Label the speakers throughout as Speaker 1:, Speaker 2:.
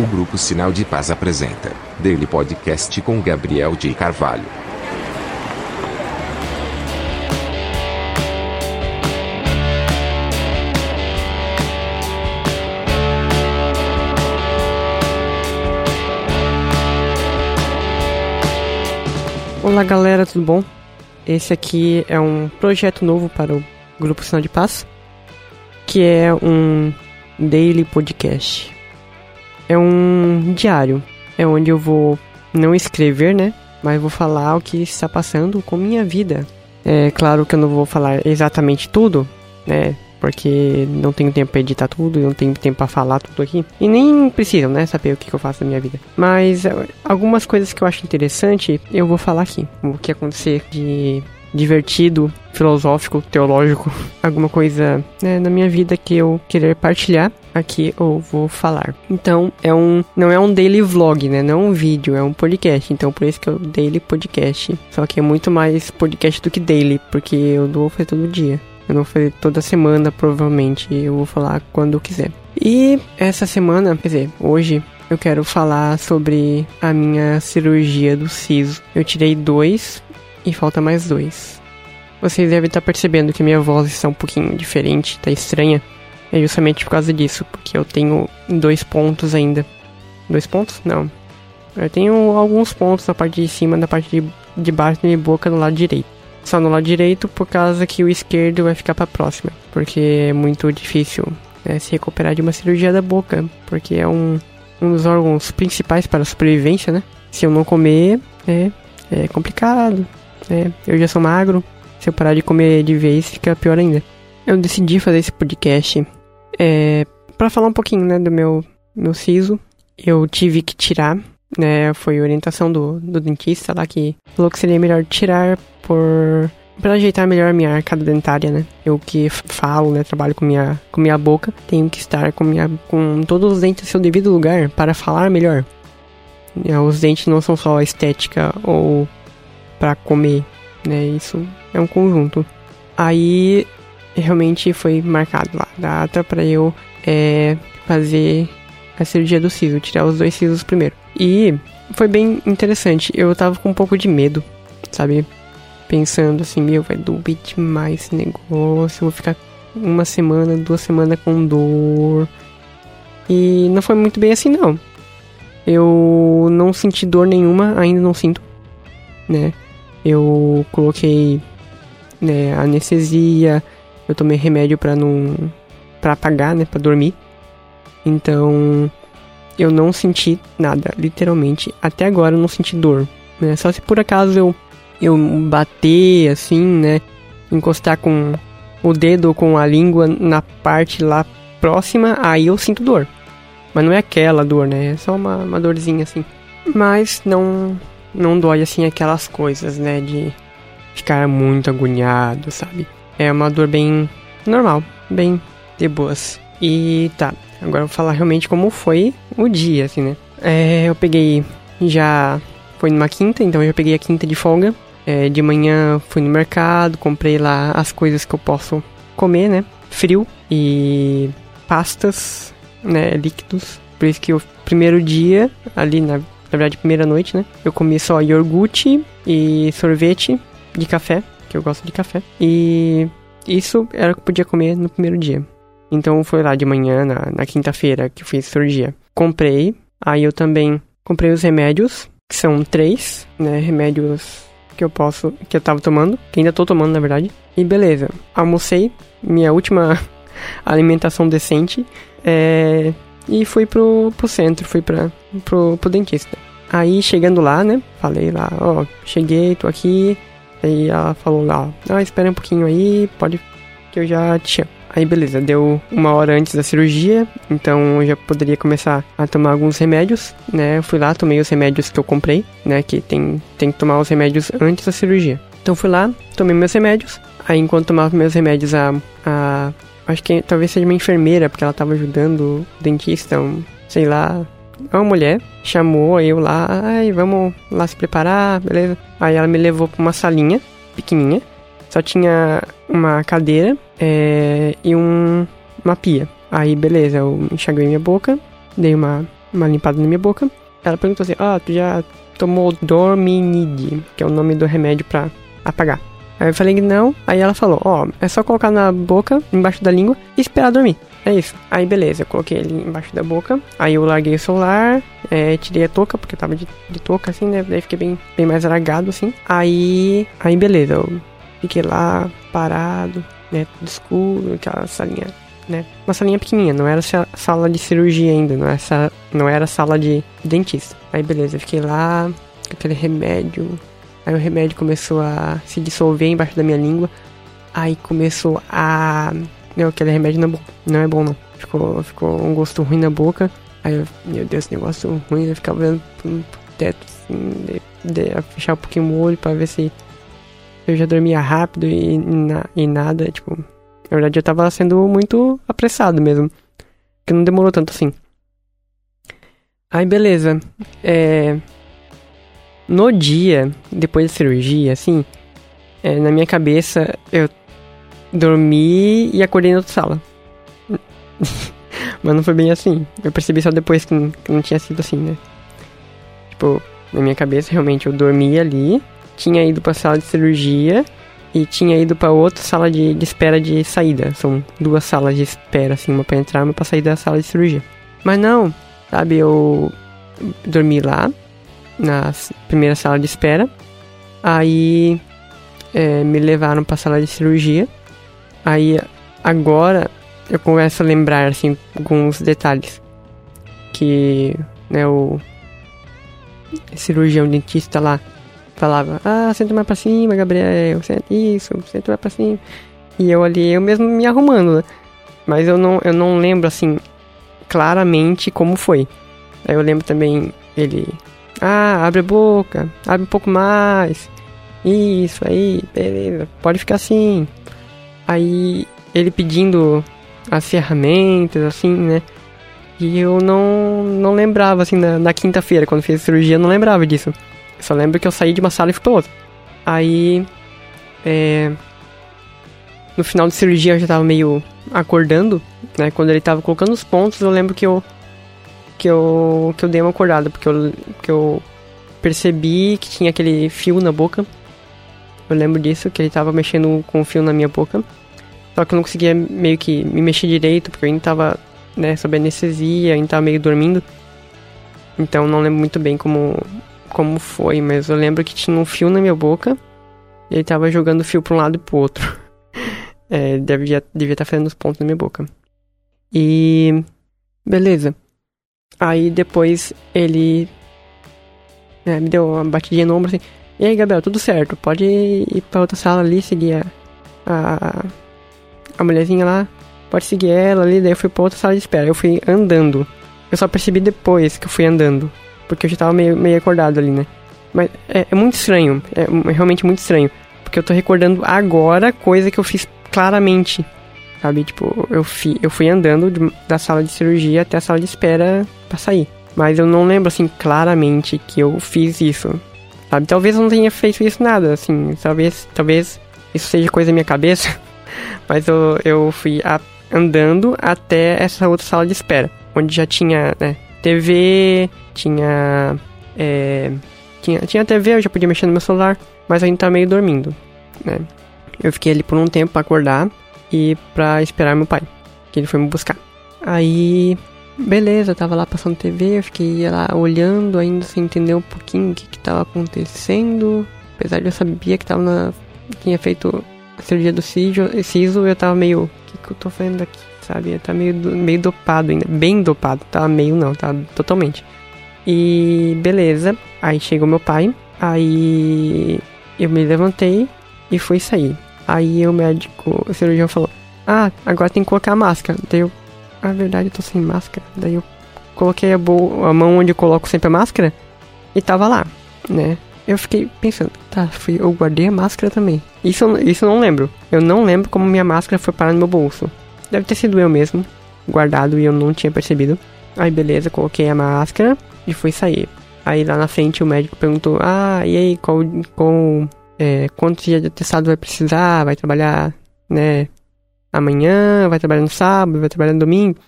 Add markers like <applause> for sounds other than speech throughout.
Speaker 1: O Grupo Sinal de Paz apresenta Daily Podcast com Gabriel de Carvalho.
Speaker 2: Olá galera, tudo bom? Esse aqui é um projeto novo para o Grupo Sinal de Paz, que é um daily podcast. É um diário, é onde eu vou não escrever, né? Mas vou falar o que está passando com minha vida. É claro que eu não vou falar exatamente tudo, né? Porque não tenho tempo para editar tudo, não tenho tempo para falar tudo aqui. E nem precisam, né? Saber o que, eu faço na minha vida. Mas é, algumas coisas que eu acho interessante, eu vou falar aqui. O que acontecer de divertido, filosófico, teológico, <laughs> alguma coisa né, na minha vida que eu querer partilhar, aqui eu vou falar. Então, é um não é um daily vlog, né? Não é um vídeo, é um podcast. Então, por isso que é o daily podcast. Só que é muito mais podcast do que daily, porque eu não vou fazer todo dia. Eu não vou fazer toda semana, provavelmente. Eu vou falar quando eu quiser. E essa semana, quer dizer, hoje eu quero falar sobre a minha cirurgia do siso. Eu tirei dois e falta mais dois. Vocês devem estar percebendo que minha voz está um pouquinho diferente, tá estranha. É justamente por causa disso, porque eu tenho dois pontos ainda. Dois pontos? Não. Eu tenho alguns pontos na parte de cima, na parte de, de baixo da minha boca no lado direito. Só no lado direito por causa que o esquerdo vai ficar para próxima. Porque é muito difícil né, se recuperar de uma cirurgia da boca. Porque é um, um dos órgãos principais para a sobrevivência, né? Se eu não comer, é, é complicado. É, eu já sou magro. Se eu parar de comer de vez, fica pior ainda. Eu decidi fazer esse podcast é, para falar um pouquinho, né, do meu, meu siso. Eu tive que tirar, né, foi orientação do, do dentista lá que falou que seria melhor tirar por para ajeitar melhor a minha arcada dentária, né? Eu que falo, né, trabalho com minha com minha boca, tenho que estar com minha com todos os dentes no seu devido lugar para falar melhor. Os dentes não são só estética ou para comer, né? Isso é um conjunto. Aí realmente foi marcado lá data para eu é, fazer a cirurgia do siso, tirar os dois sisos primeiro. E foi bem interessante. Eu tava com um pouco de medo, sabe? Pensando assim, meu, vai doer demais esse negócio. Vou ficar uma semana, duas semanas com dor. E não foi muito bem assim, não. Eu não senti dor nenhuma, ainda não sinto, né? Eu coloquei né, anestesia, eu tomei remédio para não para apagar, né, para dormir. Então, eu não senti nada, literalmente. Até agora eu não senti dor, né? Só se por acaso eu eu bater assim, né, encostar com o dedo ou com a língua na parte lá próxima, aí eu sinto dor. Mas não é aquela dor, né? É só uma, uma dorzinha assim. Mas não não dói assim aquelas coisas, né? De ficar muito agoniado, sabe? É uma dor bem normal, bem de boas. E tá, agora eu vou falar realmente como foi o dia, assim, né? É, eu peguei já. Foi numa quinta, então eu já peguei a quinta de folga. É, de manhã fui no mercado, comprei lá as coisas que eu posso comer, né? Frio e pastas, né? Líquidos. Por isso que o primeiro dia, ali na na verdade, primeira noite, né? Eu comi só iogurte e sorvete de café, que eu gosto de café. E isso era o que eu podia comer no primeiro dia. Então foi lá de manhã, na, na quinta-feira, que eu fiz cirurgia. Comprei. Aí eu também comprei os remédios, que são três, né? Remédios que eu posso, que eu tava tomando, que ainda tô tomando, na verdade. E beleza. Almocei, minha última <laughs> alimentação decente. É, e fui pro, pro centro, fui pra, pro, pro dentista. Aí chegando lá, né? Falei lá, ó, cheguei, tô aqui. Aí ela falou lá, ah, espera um pouquinho aí, pode que eu já te chamo. Aí beleza, deu uma hora antes da cirurgia, então eu já poderia começar a tomar alguns remédios, né? Eu fui lá, tomei os remédios que eu comprei, né? Que tem, tem que tomar os remédios antes da cirurgia. Então fui lá, tomei meus remédios. Aí enquanto tomava meus remédios, a, a Acho que talvez seja uma enfermeira, porque ela tava ajudando o dentista, um, sei lá. Uma mulher, chamou eu lá, ai, vamos lá se preparar, beleza? Aí ela me levou pra uma salinha pequenininha, só tinha uma cadeira é, e um, uma pia. Aí, beleza, eu enxaguei minha boca, dei uma uma limpada na minha boca. Ela perguntou assim: Ah, tu já tomou Dorminide, que é o nome do remédio pra apagar. Aí eu falei que não. Aí ela falou: Ó, oh, é só colocar na boca, embaixo da língua e esperar dormir. É isso. Aí beleza, eu coloquei ele embaixo da boca. Aí eu larguei o celular, é, tirei a touca, porque tava de, de touca assim, né? Daí fiquei bem, bem mais largado assim. Aí. Aí beleza, eu fiquei lá parado, né? Tudo escuro, aquela salinha né? Uma salinha pequenininha, não era sala de cirurgia ainda, não era, não era sala de dentista. Aí beleza, eu fiquei lá aquele remédio. Aí o remédio começou a se dissolver embaixo da minha língua. Aí começou a. Não, aquele remédio não é bom. Não é bom não. Ficou, ficou um gosto ruim na boca. Aí eu, meu Deus, esse negócio ruim. Eu ficava olhando pro teto assim, de, de, fechar um pouquinho o olho pra ver se eu já dormia rápido e, e, e nada. Tipo, na verdade, eu tava sendo muito apressado mesmo. Que não demorou tanto assim. Aí, beleza. É... No dia, depois da cirurgia, assim, é, na minha cabeça, eu dormi e acordei na outra sala. Mas não foi bem assim. Eu percebi só depois que não, que não tinha sido assim, né? Tipo, na minha cabeça, realmente, eu dormi ali, tinha ido pra sala de cirurgia e tinha ido para outra sala de, de, espera de saída. São duas salas de espera, assim, uma para entrar e uma para sair da sala de cirurgia. Mas não, sabe, eu dormi lá, na primeira sala de espera. Aí é, me levaram para a sala de cirurgia. Aí agora eu começo a lembrar, assim, alguns detalhes. Que, né, o cirurgião dentista lá falava, ah, senta mais pra cima, Gabriel, senta isso, senta mais pra cima. E eu ali, eu mesmo me arrumando, né? Mas eu não, eu não lembro, assim, claramente como foi. Aí eu lembro também ele, ah, abre a boca, abre um pouco mais. Isso aí, beleza, pode ficar assim. Aí ele pedindo as ferramentas, assim, né? E eu não, não lembrava, assim, na, na quinta-feira, quando fiz a cirurgia, eu não lembrava disso. Eu só lembro que eu saí de uma sala e fui pra outra. Aí. É, no final de cirurgia eu já tava meio acordando, né? Quando ele tava colocando os pontos, eu lembro que eu. Que eu. Que eu dei uma acordada, porque eu. Que eu percebi que tinha aquele fio na boca. Eu lembro disso, que ele tava mexendo com o fio na minha boca. Só que eu não conseguia meio que me mexer direito, porque eu ainda tava, né, sob anestesia, ainda tava meio dormindo. Então não lembro muito bem como como foi, mas eu lembro que tinha um fio na minha boca e ele tava jogando fio pra um lado e pro outro. <laughs> é, devia estar tá fazendo os pontos na minha boca. E. Beleza. Aí depois ele. É, me deu uma batidinha no ombro assim. E aí, Gabriel, tudo certo? Pode ir pra outra sala ali, seguir a. A, a mulherzinha lá. Pode seguir ela ali. Daí eu fui pra outra sala de espera. Eu fui andando. Eu só percebi depois que eu fui andando porque eu já tava meio, meio acordado ali, né? Mas é, é muito estranho, é, é realmente muito estranho. Porque eu tô recordando agora coisa que eu fiz claramente, sabe? Tipo, eu, fi, eu fui andando de, da sala de cirurgia até a sala de espera pra sair. Mas eu não lembro, assim, claramente que eu fiz isso, sabe? Talvez eu não tenha feito isso nada, assim, talvez, talvez isso seja coisa da minha cabeça. <laughs> Mas eu, eu fui a, andando até essa outra sala de espera, onde já tinha, né, TV, tinha. É, tinha, tinha TV, eu já podia mexer no meu celular, mas ainda tá meio dormindo, né? Eu fiquei ali por um tempo pra acordar e pra esperar meu pai, que ele foi me buscar. Aí, beleza, tava lá passando TV, eu fiquei lá olhando, ainda sem entender um pouquinho o que que tava acontecendo. Apesar de eu sabia que tava na. tinha feito a cirurgia do siso, eu tava meio. O que que eu tô fazendo aqui? Sabe? Tá meio, meio dopado ainda. Bem dopado. Tá meio não, tá totalmente. E beleza. Aí chegou meu pai. Aí eu me levantei e fui sair. Aí o médico, o cirurgião falou: Ah, agora tem que colocar a máscara. Daí eu, ah, verdade, eu tô sem máscara. Daí eu coloquei a, a mão onde eu coloco sempre a máscara e tava lá, né? Eu fiquei pensando, tá, fui, eu guardei a máscara também. Isso, isso eu não lembro. Eu não lembro como minha máscara foi parar no meu bolso. Deve ter sido eu mesmo, guardado e eu não tinha percebido. Aí beleza, coloquei a máscara e fui sair. Aí lá na frente o médico perguntou: Ah, e aí, qual, qual é, quantos dias de atestado vai precisar? Vai trabalhar, né? Amanhã, vai trabalhar no sábado, vai trabalhar no domingo.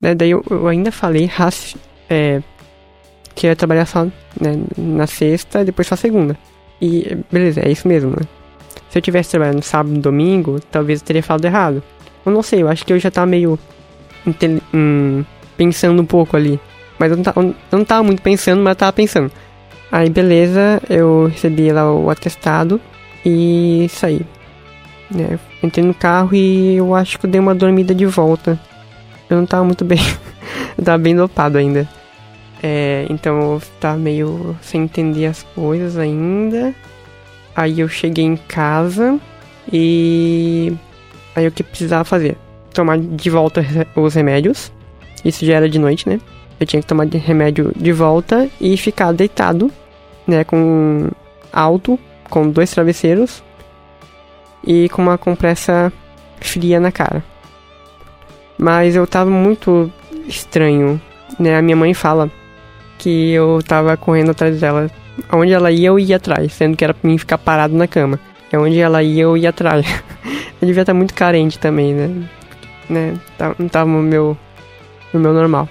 Speaker 2: Né? Daí eu, eu ainda falei é, que ia trabalhar só né, na sexta, depois só segunda. E beleza, é isso mesmo, né? Se eu tivesse trabalhando no sábado e domingo, talvez eu teria falado errado. Eu não sei, eu acho que eu já tava meio hum, pensando um pouco ali. Mas eu não, tava, eu não tava muito pensando, mas eu tava pensando. Aí beleza, eu recebi lá o atestado e saí. É, entrei no carro e eu acho que eu dei uma dormida de volta. Eu não tava muito bem. <laughs> eu tava bem dopado ainda. É, então eu tava meio sem entender as coisas ainda. Aí eu cheguei em casa e. Aí o que precisava fazer? Tomar de volta os remédios. Isso já era de noite, né? Eu tinha que tomar de remédio de volta e ficar deitado, né? Com alto, com dois travesseiros e com uma compressa fria na cara. Mas eu tava muito estranho, né? A minha mãe fala que eu tava correndo atrás dela. Onde ela ia, eu ia atrás, sendo que era pra mim ficar parado na cama. É onde ela ia, eu ia atrás. <laughs> eu devia estar muito carente também, né? né? Tá, não tava no meu, no meu normal.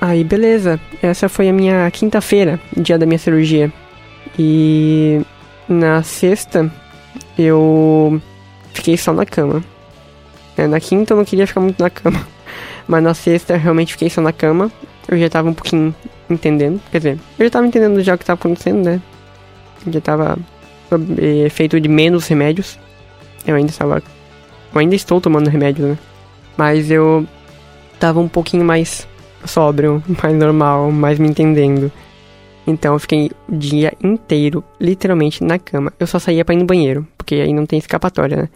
Speaker 2: Aí, beleza. Essa foi a minha quinta-feira, dia da minha cirurgia. E na sexta, eu fiquei só na cama. É, na quinta eu não queria ficar muito na cama. <laughs> Mas na sexta eu realmente fiquei só na cama. Eu já tava um pouquinho entendendo. Quer dizer, eu já tava entendendo já o que tava acontecendo, né? Eu já tava feito de menos remédios. Eu ainda estava. Eu ainda estou tomando remédio, né? Mas eu tava um pouquinho mais sóbrio, <laughs> mais normal, mais me entendendo. Então eu fiquei o dia inteiro, literalmente, na cama. Eu só saía pra ir no banheiro, porque aí não tem escapatória, né?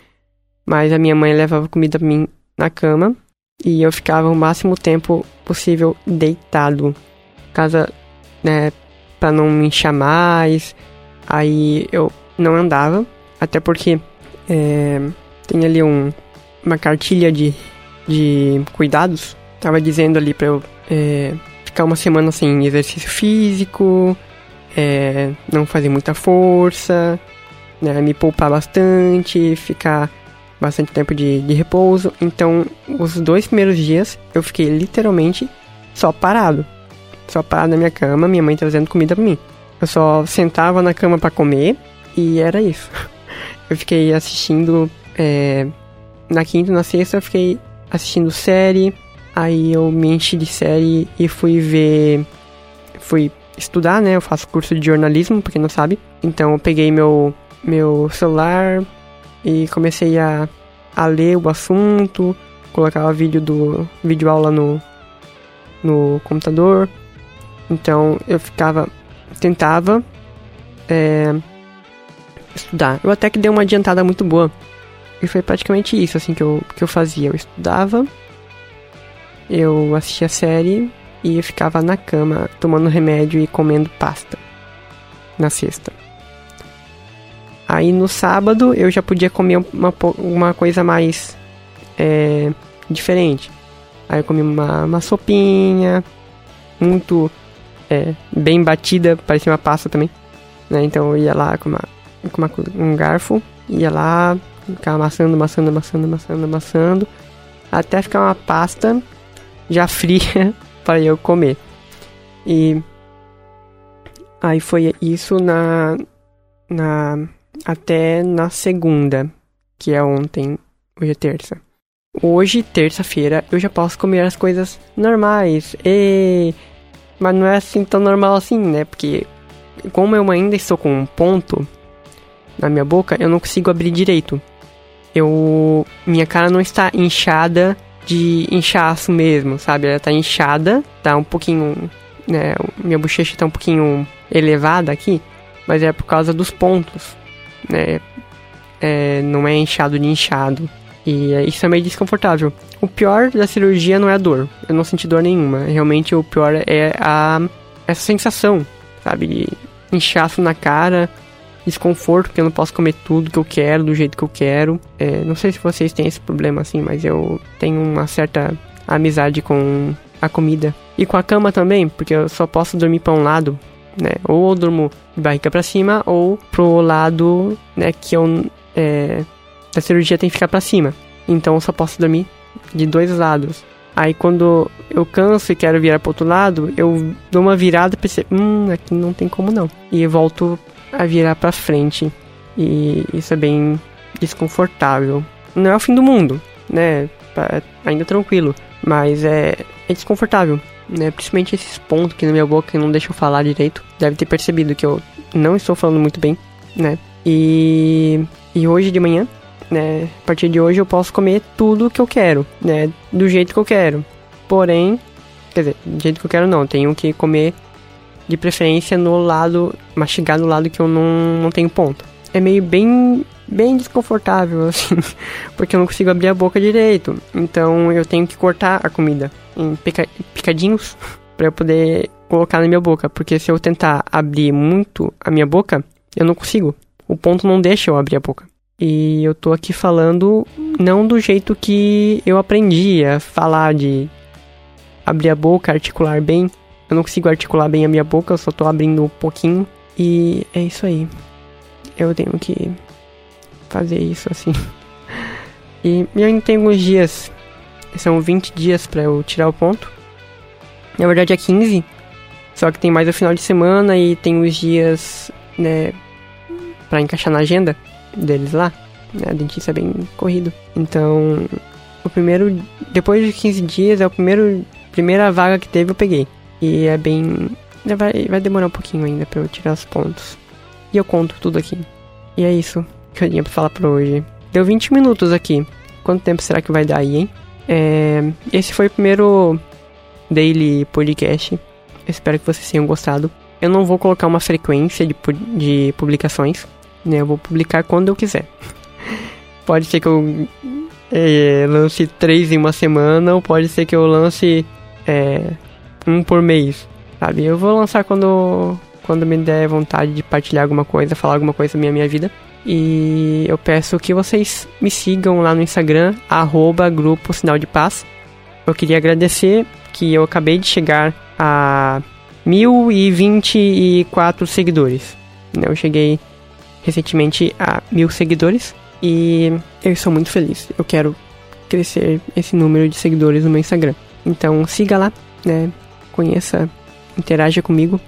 Speaker 2: Mas a minha mãe levava comida pra mim na cama e eu ficava o máximo tempo possível deitado casa, né, para não me inchar mais. Aí eu não andava, até porque é, tem ali um, uma cartilha de, de cuidados. Tava dizendo ali pra eu é, ficar uma semana sem exercício físico, é, não fazer muita força, né, me poupar bastante, ficar bastante tempo de, de repouso. Então, os dois primeiros dias eu fiquei literalmente só parado só parado na minha cama, minha mãe trazendo comida pra mim. Eu só sentava na cama para comer e era isso. <laughs> Eu fiquei assistindo. É, na quinta e na sexta eu fiquei assistindo série. Aí eu me enchi de série e fui ver. Fui estudar, né? Eu faço curso de jornalismo, pra quem não sabe. Então eu peguei meu, meu celular e comecei a, a ler o assunto. Colocava vídeo do vídeo aula no, no computador. Então eu ficava, tentava é, estudar. Eu até que dei uma adiantada muito boa. E foi praticamente isso assim que eu, que eu fazia. Eu estudava, eu assistia série e eu ficava na cama tomando remédio e comendo pasta na sexta. Aí no sábado eu já podia comer uma, uma coisa mais é, diferente. Aí eu comi uma, uma sopinha, muito é, bem batida, parecia uma pasta também. Né? Então eu ia lá com, uma, com uma, um garfo, ia lá, ficava amassando, amassando, amassando, amassando, amassando, até ficar uma pasta já <laughs> fria para eu comer. E aí foi isso na, na até na segunda, que é ontem, hoje é terça. Hoje, terça-feira, eu já posso comer as coisas normais. E mas não é assim tão normal assim, né? Porque como eu ainda estou com um ponto na minha boca, eu não consigo abrir direito. Eu minha cara não está inchada de inchaço mesmo, sabe? Ela tá inchada, tá um pouquinho, né, minha bochecha tá um pouquinho elevada aqui, mas é por causa dos pontos, né? É, não é inchado de inchado. E isso é meio desconfortável. O pior da cirurgia não é a dor. Eu não senti dor nenhuma. Realmente o pior é a essa sensação, sabe, de inchaço na cara, desconforto, porque eu não posso comer tudo que eu quero, do jeito que eu quero. É, não sei se vocês têm esse problema assim, mas eu tenho uma certa amizade com a comida. E com a cama também, porque eu só posso dormir para um lado, né? Ou eu durmo de barriga para cima, ou pro lado, né, que eu é, da cirurgia tem que ficar para cima. Então eu só posso dormir de dois lados. Aí quando eu canso e quero virar pro outro lado, eu dou uma virada e pensei, hum, aqui não tem como não. E volto a virar pra frente. E isso é bem desconfortável. Não é o fim do mundo, né? É ainda tranquilo. Mas é, é desconfortável, né? Principalmente esses pontos aqui na minha boca que não deixam falar direito. Deve ter percebido que eu não estou falando muito bem, né? E, e hoje de manhã, né? A partir de hoje eu posso comer tudo que eu quero, né? Do jeito que eu quero. Porém, quer dizer, do jeito que eu quero não, tenho que comer de preferência no lado, mastigar no lado que eu não, não tenho ponto. É meio bem bem desconfortável, <laughs> assim, porque eu não consigo abrir a boca direito. Então eu tenho que cortar a comida em pica, picadinhos <laughs> para eu poder colocar na minha boca, porque se eu tentar abrir muito a minha boca, eu não consigo. O ponto não deixa eu abrir a boca. E eu tô aqui falando não do jeito que eu aprendi a falar de abrir a boca, articular bem. Eu não consigo articular bem a minha boca, eu só tô abrindo um pouquinho. E é isso aí. Eu tenho que fazer isso assim. E eu ainda tenho alguns dias, são 20 dias para eu tirar o ponto. Na verdade é 15, só que tem mais o final de semana e tem os dias, né, para encaixar na agenda deles lá. Né, a dentista é bem corrido. Então, o primeiro, depois de 15 dias, é o primeiro, primeira vaga que teve eu peguei. E é bem, vai, vai demorar um pouquinho ainda para eu tirar os pontos. E eu conto tudo aqui. E é isso que eu tinha pra falar pra hoje. Deu 20 minutos aqui. Quanto tempo será que vai dar aí, hein? É, esse foi o primeiro daily podcast. espero que vocês tenham gostado. Eu não vou colocar uma frequência de, de publicações, né? Eu vou publicar quando eu quiser. <laughs> pode ser que eu é, lance três em uma semana, ou pode ser que eu lance é, um por mês, sabe? Eu vou lançar quando, quando me der vontade de partilhar alguma coisa, falar alguma coisa da minha, minha vida. E eu peço que vocês me sigam lá no Instagram, arroba Grupo Sinal de Paz. Eu queria agradecer que eu acabei de chegar a 1024 seguidores. Né? Eu cheguei recentemente a mil seguidores e eu sou muito feliz. Eu quero crescer esse número de seguidores no meu Instagram. Então siga lá, né? Conheça, interaja comigo.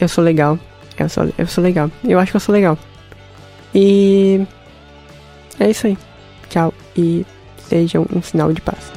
Speaker 2: Eu sou legal. Eu sou, eu sou legal. Eu acho que eu sou legal. E é isso aí. Tchau e sejam um sinal de paz.